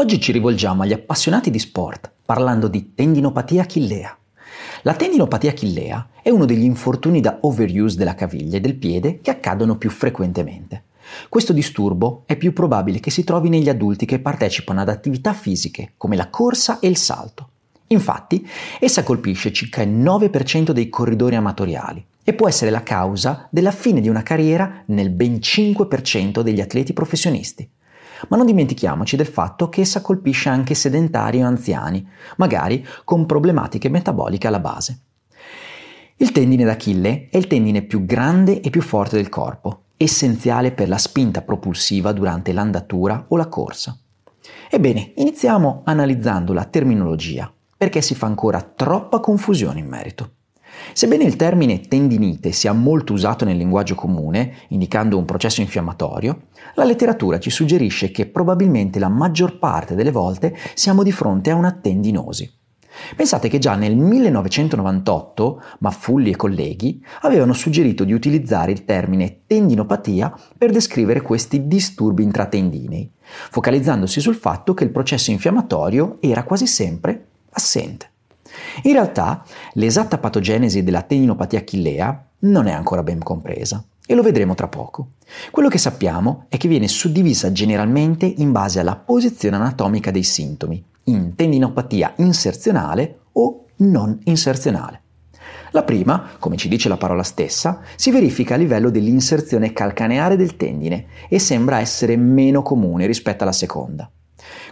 Oggi ci rivolgiamo agli appassionati di sport parlando di tendinopatia achillea. La tendinopatia achillea è uno degli infortuni da overuse della caviglia e del piede che accadono più frequentemente. Questo disturbo è più probabile che si trovi negli adulti che partecipano ad attività fisiche come la corsa e il salto. Infatti, essa colpisce circa il 9% dei corridori amatoriali e può essere la causa della fine di una carriera nel ben 5% degli atleti professionisti. Ma non dimentichiamoci del fatto che essa colpisce anche sedentari o anziani, magari con problematiche metaboliche alla base. Il tendine d'Achille è il tendine più grande e più forte del corpo, essenziale per la spinta propulsiva durante l'andatura o la corsa. Ebbene, iniziamo analizzando la terminologia, perché si fa ancora troppa confusione in merito. Sebbene il termine tendinite sia molto usato nel linguaggio comune, indicando un processo infiammatorio, la letteratura ci suggerisce che probabilmente la maggior parte delle volte siamo di fronte a una tendinosi. Pensate che già nel 1998 Maffulli e colleghi avevano suggerito di utilizzare il termine tendinopatia per descrivere questi disturbi intratendinei, focalizzandosi sul fatto che il processo infiammatorio era quasi sempre assente. In realtà, l'esatta patogenesi della tendinopatia achillea non è ancora ben compresa e lo vedremo tra poco. Quello che sappiamo è che viene suddivisa generalmente in base alla posizione anatomica dei sintomi, in tendinopatia inserzionale o non inserzionale. La prima, come ci dice la parola stessa, si verifica a livello dell'inserzione calcaneare del tendine e sembra essere meno comune rispetto alla seconda.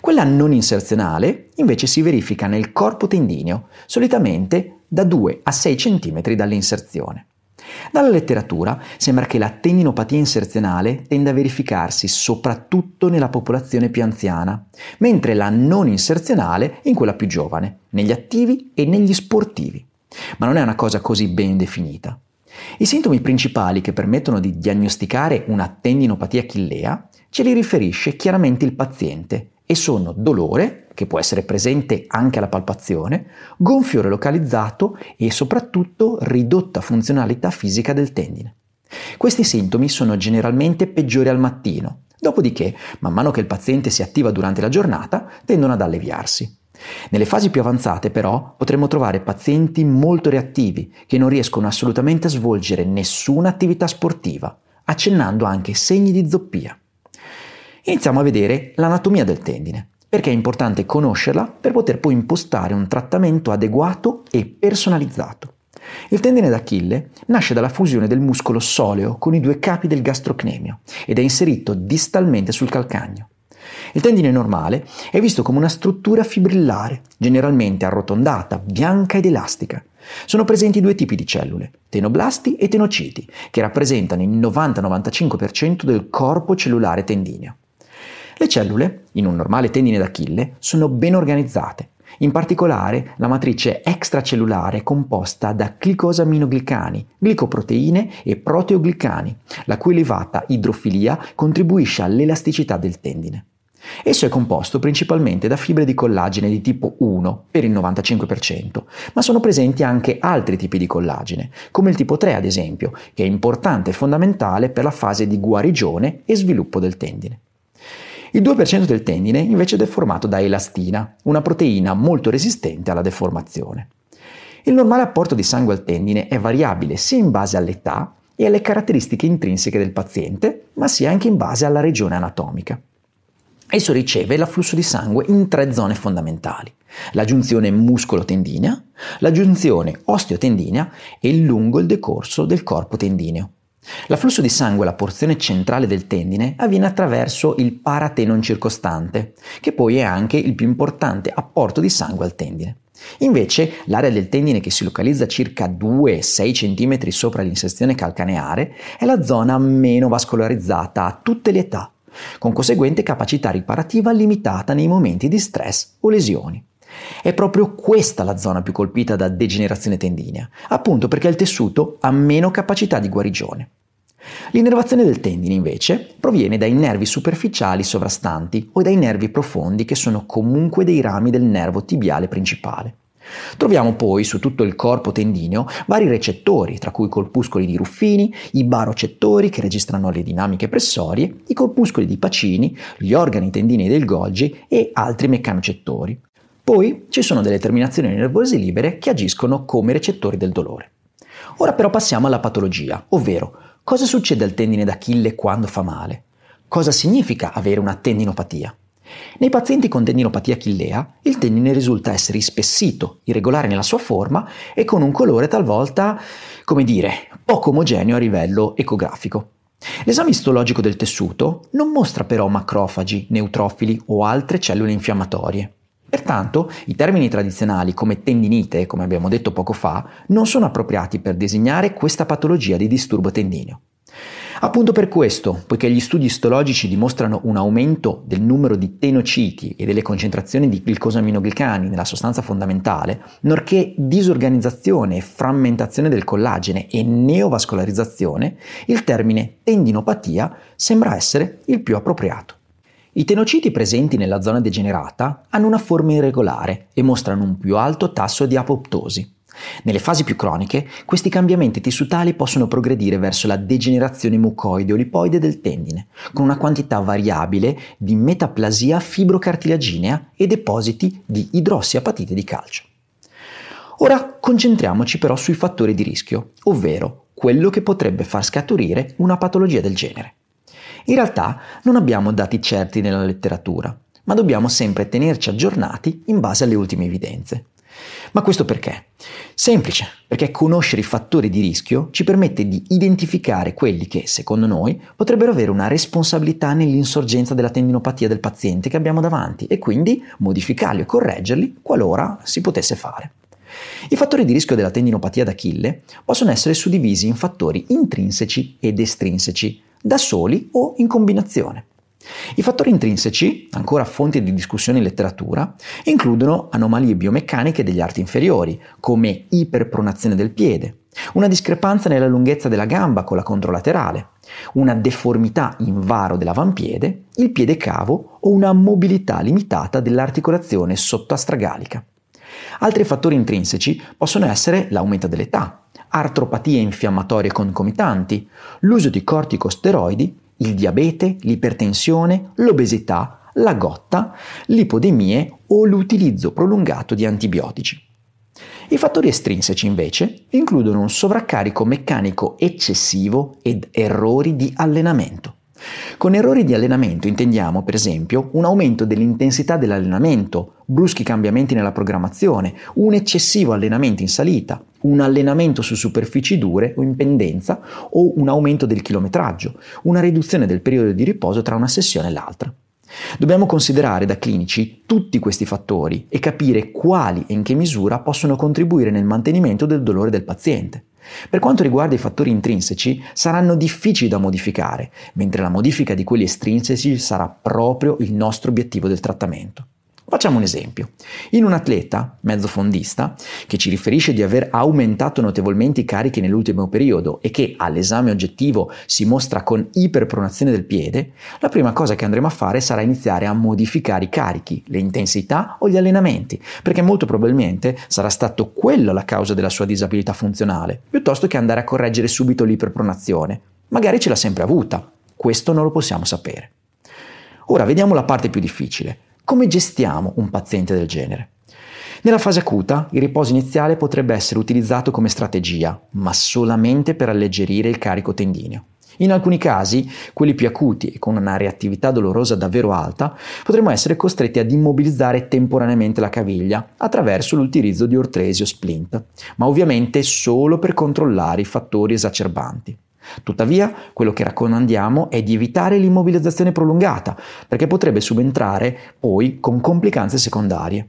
Quella non inserzionale invece si verifica nel corpo tendineo, solitamente da 2 a 6 cm dall'inserzione. Dalla letteratura sembra che la tendinopatia inserzionale tenda a verificarsi soprattutto nella popolazione più anziana, mentre la non inserzionale in quella più giovane, negli attivi e negli sportivi. Ma non è una cosa così ben definita. I sintomi principali che permettono di diagnosticare una tendinopatia achillea ce li riferisce chiaramente il paziente e sono dolore, che può essere presente anche alla palpazione, gonfiore localizzato e soprattutto ridotta funzionalità fisica del tendine. Questi sintomi sono generalmente peggiori al mattino, dopodiché, man mano che il paziente si attiva durante la giornata, tendono ad alleviarsi. Nelle fasi più avanzate però potremo trovare pazienti molto reattivi che non riescono assolutamente a svolgere nessuna attività sportiva, accennando anche segni di zoppia. Iniziamo a vedere l'anatomia del tendine, perché è importante conoscerla per poter poi impostare un trattamento adeguato e personalizzato. Il tendine d'Achille nasce dalla fusione del muscolo soleo con i due capi del gastrocnemio ed è inserito distalmente sul calcagno. Il tendine normale è visto come una struttura fibrillare, generalmente arrotondata, bianca ed elastica. Sono presenti due tipi di cellule, tenoblasti e tenociti, che rappresentano il 90-95% del corpo cellulare tendineo. Le cellule, in un normale tendine d'Achille, sono ben organizzate. In particolare, la matrice extracellulare è composta da glicosaminoglicani, glicoproteine e proteoglicani, la cui elevata idrofilia contribuisce all'elasticità del tendine. Esso è composto principalmente da fibre di collagene di tipo 1 per il 95%, ma sono presenti anche altri tipi di collagene, come il tipo 3 ad esempio, che è importante e fondamentale per la fase di guarigione e sviluppo del tendine. Il 2% del tendine invece è deformato da elastina, una proteina molto resistente alla deformazione. Il normale apporto di sangue al tendine è variabile sia in base all'età e alle caratteristiche intrinseche del paziente, ma sia anche in base alla regione anatomica. Esso riceve l'afflusso di sangue in tre zone fondamentali, la giunzione muscolo-tendinea, la giunzione osteotendinea e lungo il decorso del corpo tendineo. L'afflusso di sangue alla porzione centrale del tendine avviene attraverso il paratenon circostante, che poi è anche il più importante apporto di sangue al tendine. Invece, l'area del tendine che si localizza circa 2-6 cm sopra l'inserzione calcaneare è la zona meno vascolarizzata a tutte le età, con conseguente capacità riparativa limitata nei momenti di stress o lesioni. È proprio questa la zona più colpita da degenerazione tendinea, appunto perché il tessuto ha meno capacità di guarigione. L'innervazione del tendine invece proviene dai nervi superficiali sovrastanti o dai nervi profondi che sono comunque dei rami del nervo tibiale principale. Troviamo poi su tutto il corpo tendineo vari recettori, tra cui i corpuscoli di Ruffini, i barocettori che registrano le dinamiche pressorie, i corpuscoli di Pacini, gli organi tendinei del Golgi e altri meccanocettori. Poi ci sono delle terminazioni nervose libere che agiscono come recettori del dolore. Ora però passiamo alla patologia, ovvero cosa succede al tendine d'Achille quando fa male? Cosa significa avere una tendinopatia? Nei pazienti con tendinopatia achillea, il tendine risulta essere ispessito, irregolare nella sua forma e con un colore talvolta, come dire, poco omogeneo a livello ecografico. L'esame istologico del tessuto non mostra però macrofagi, neutrofili o altre cellule infiammatorie. Pertanto, i termini tradizionali come tendinite, come abbiamo detto poco fa, non sono appropriati per designare questa patologia di disturbo tendineo. Appunto per questo, poiché gli studi istologici dimostrano un aumento del numero di tenociti e delle concentrazioni di glicosaminoglicani nella sostanza fondamentale, nonché disorganizzazione e frammentazione del collagene e neovascolarizzazione, il termine tendinopatia sembra essere il più appropriato. I tenociti presenti nella zona degenerata hanno una forma irregolare e mostrano un più alto tasso di apoptosi. Nelle fasi più croniche, questi cambiamenti tissutali possono progredire verso la degenerazione mucoide o lipoide del tendine, con una quantità variabile di metaplasia fibrocartilaginea e depositi di idrossiapatite di calcio. Ora concentriamoci però sui fattori di rischio, ovvero quello che potrebbe far scaturire una patologia del genere. In realtà non abbiamo dati certi nella letteratura, ma dobbiamo sempre tenerci aggiornati in base alle ultime evidenze. Ma questo perché? Semplice, perché conoscere i fattori di rischio ci permette di identificare quelli che, secondo noi, potrebbero avere una responsabilità nell'insorgenza della tendinopatia del paziente che abbiamo davanti e quindi modificarli o correggerli qualora si potesse fare. I fattori di rischio della tendinopatia d'Achille possono essere suddivisi in fattori intrinseci ed estrinseci, da soli o in combinazione. I fattori intrinseci, ancora fonti di discussione in letteratura, includono anomalie biomeccaniche degli arti inferiori, come iperpronazione del piede, una discrepanza nella lunghezza della gamba con la controlaterale, una deformità in varo dell'avampiede, il piede cavo o una mobilità limitata dell'articolazione sottoastragalica. Altri fattori intrinseci possono essere l'aumento dell'età, artropatie infiammatorie concomitanti, l'uso di corticosteroidi, il diabete, l'ipertensione, l'obesità, la gotta, l'ipodemie o l'utilizzo prolungato di antibiotici. I fattori estrinseci invece includono un sovraccarico meccanico eccessivo ed errori di allenamento. Con errori di allenamento intendiamo, per esempio, un aumento dell'intensità dell'allenamento, bruschi cambiamenti nella programmazione, un eccessivo allenamento in salita, un allenamento su superfici dure o in pendenza o un aumento del chilometraggio, una riduzione del periodo di riposo tra una sessione e l'altra. Dobbiamo considerare da clinici tutti questi fattori e capire quali e in che misura possono contribuire nel mantenimento del dolore del paziente. Per quanto riguarda i fattori intrinseci, saranno difficili da modificare, mentre la modifica di quelli estrinseci sarà proprio il nostro obiettivo del trattamento. Facciamo un esempio. In un atleta, mezzofondista, che ci riferisce di aver aumentato notevolmente i carichi nell'ultimo periodo e che all'esame oggettivo si mostra con iperpronazione del piede, la prima cosa che andremo a fare sarà iniziare a modificare i carichi, le intensità o gli allenamenti, perché molto probabilmente sarà stato quello la causa della sua disabilità funzionale, piuttosto che andare a correggere subito l'iperpronazione. Magari ce l'ha sempre avuta, questo non lo possiamo sapere. Ora vediamo la parte più difficile come gestiamo un paziente del genere? Nella fase acuta il riposo iniziale potrebbe essere utilizzato come strategia, ma solamente per alleggerire il carico tendineo. In alcuni casi, quelli più acuti e con una reattività dolorosa davvero alta, potremmo essere costretti ad immobilizzare temporaneamente la caviglia attraverso l'utilizzo di ortresi o splint, ma ovviamente solo per controllare i fattori esacerbanti. Tuttavia, quello che raccomandiamo è di evitare l'immobilizzazione prolungata, perché potrebbe subentrare poi con complicanze secondarie.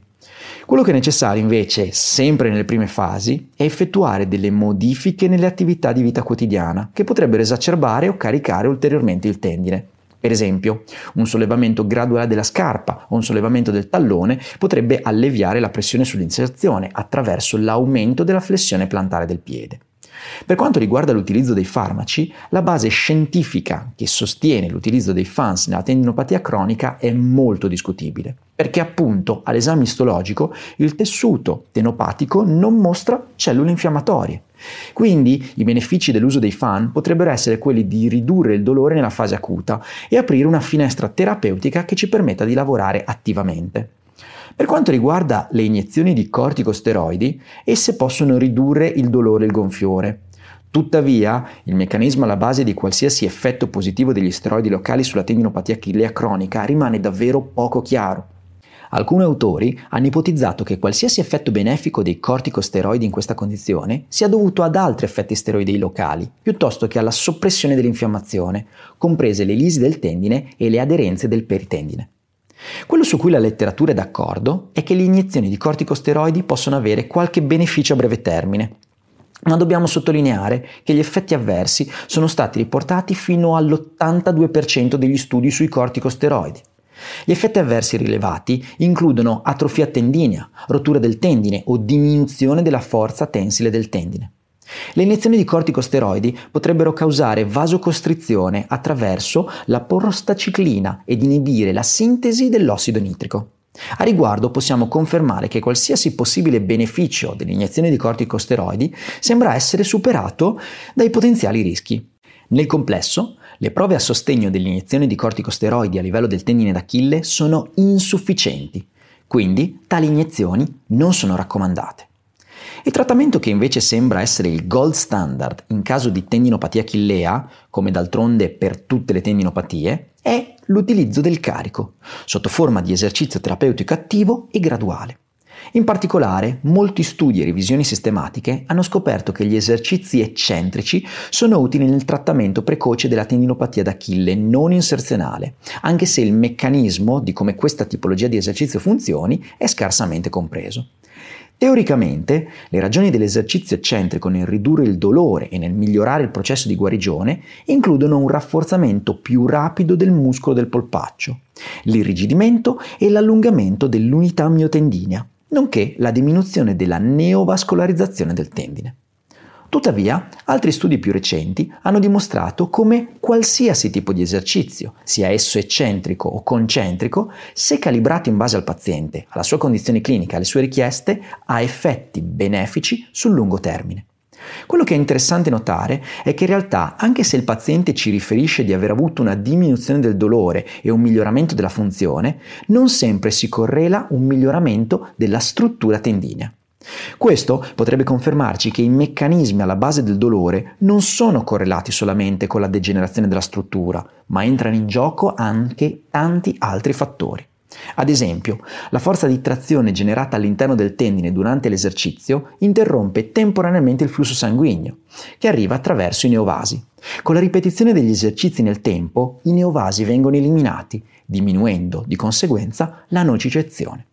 Quello che è necessario invece, sempre nelle prime fasi, è effettuare delle modifiche nelle attività di vita quotidiana che potrebbero esacerbare o caricare ulteriormente il tendine. Per esempio, un sollevamento graduale della scarpa o un sollevamento del tallone potrebbe alleviare la pressione sull'inserzione attraverso l'aumento della flessione plantare del piede. Per quanto riguarda l'utilizzo dei farmaci, la base scientifica che sostiene l'utilizzo dei FANS nella tendinopatia cronica è molto discutibile. perché appunto all'esame istologico il tessuto tenopatico non mostra cellule infiammatorie. Quindi i benefici dell'uso dei fan potrebbero essere quelli di ridurre il dolore nella fase acuta e aprire una finestra terapeutica che ci permetta di lavorare attivamente. Per quanto riguarda le iniezioni di corticosteroidi, esse possono ridurre il dolore e il gonfiore. Tuttavia, il meccanismo alla base di qualsiasi effetto positivo degli steroidi locali sulla tendinopatia achillea cronica rimane davvero poco chiaro. Alcuni autori hanno ipotizzato che qualsiasi effetto benefico dei corticosteroidi in questa condizione sia dovuto ad altri effetti steroidei locali, piuttosto che alla soppressione dell'infiammazione, comprese le lisi del tendine e le aderenze del peritendine. Quello su cui la letteratura è d'accordo è che le iniezioni di corticosteroidi possono avere qualche beneficio a breve termine, ma dobbiamo sottolineare che gli effetti avversi sono stati riportati fino all'82% degli studi sui corticosteroidi. Gli effetti avversi rilevati includono atrofia tendinea, rottura del tendine o diminuzione della forza tensile del tendine. Le iniezioni di corticosteroidi potrebbero causare vasocostrizione attraverso la prostaciclina ed inibire la sintesi dell'ossido nitrico. A riguardo possiamo confermare che qualsiasi possibile beneficio dell'iniezione di corticosteroidi sembra essere superato dai potenziali rischi. Nel complesso, le prove a sostegno dell'iniezione di corticosteroidi a livello del tendine d'Achille sono insufficienti, quindi tali iniezioni non sono raccomandate. Il trattamento che invece sembra essere il gold standard in caso di tendinopatia achillea, come d'altronde per tutte le tendinopatie, è l'utilizzo del carico, sotto forma di esercizio terapeutico attivo e graduale. In particolare, molti studi e revisioni sistematiche hanno scoperto che gli esercizi eccentrici sono utili nel trattamento precoce della tendinopatia d'Achille non inserzionale, anche se il meccanismo di come questa tipologia di esercizio funzioni è scarsamente compreso. Teoricamente, le ragioni dell'esercizio eccentrico nel ridurre il dolore e nel migliorare il processo di guarigione includono un rafforzamento più rapido del muscolo del polpaccio, l'irrigidimento e l'allungamento dell'unità miotendinea, nonché la diminuzione della neovascolarizzazione del tendine. Tuttavia, altri studi più recenti hanno dimostrato come qualsiasi tipo di esercizio, sia esso eccentrico o concentrico, se calibrato in base al paziente, alla sua condizione clinica alle sue richieste, ha effetti benefici sul lungo termine. Quello che è interessante notare è che in realtà, anche se il paziente ci riferisce di aver avuto una diminuzione del dolore e un miglioramento della funzione, non sempre si correla un miglioramento della struttura tendinea. Questo potrebbe confermarci che i meccanismi alla base del dolore non sono correlati solamente con la degenerazione della struttura, ma entrano in gioco anche tanti altri fattori. Ad esempio, la forza di trazione generata all'interno del tendine durante l'esercizio interrompe temporaneamente il flusso sanguigno, che arriva attraverso i neovasi. Con la ripetizione degli esercizi nel tempo, i neovasi vengono eliminati, diminuendo di conseguenza la nocicezione.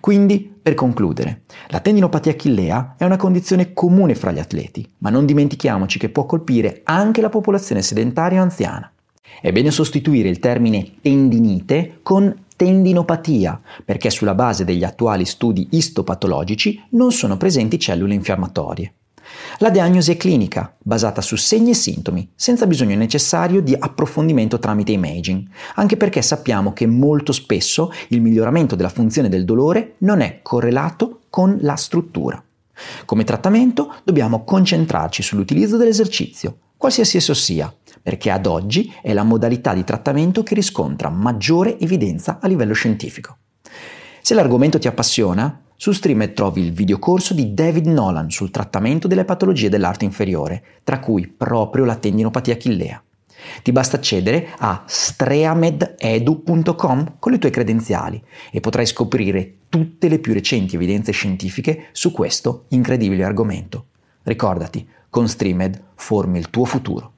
Quindi, per concludere, la tendinopatia achillea è una condizione comune fra gli atleti, ma non dimentichiamoci che può colpire anche la popolazione sedentaria o anziana. È bene sostituire il termine tendinite con tendinopatia, perché sulla base degli attuali studi istopatologici non sono presenti cellule infiammatorie. La diagnosi è clinica, basata su segni e sintomi, senza bisogno necessario di approfondimento tramite imaging, anche perché sappiamo che molto spesso il miglioramento della funzione del dolore non è correlato con la struttura. Come trattamento dobbiamo concentrarci sull'utilizzo dell'esercizio, qualsiasi esso sia, perché ad oggi è la modalità di trattamento che riscontra maggiore evidenza a livello scientifico. Se l'argomento ti appassiona, su Streamer trovi il videocorso di David Nolan sul trattamento delle patologie dell'arte inferiore, tra cui proprio la tendinopatia achillea. Ti basta accedere a streamededu.com con le tue credenziali e potrai scoprire tutte le più recenti evidenze scientifiche su questo incredibile argomento. Ricordati, con Streamed formi il tuo futuro.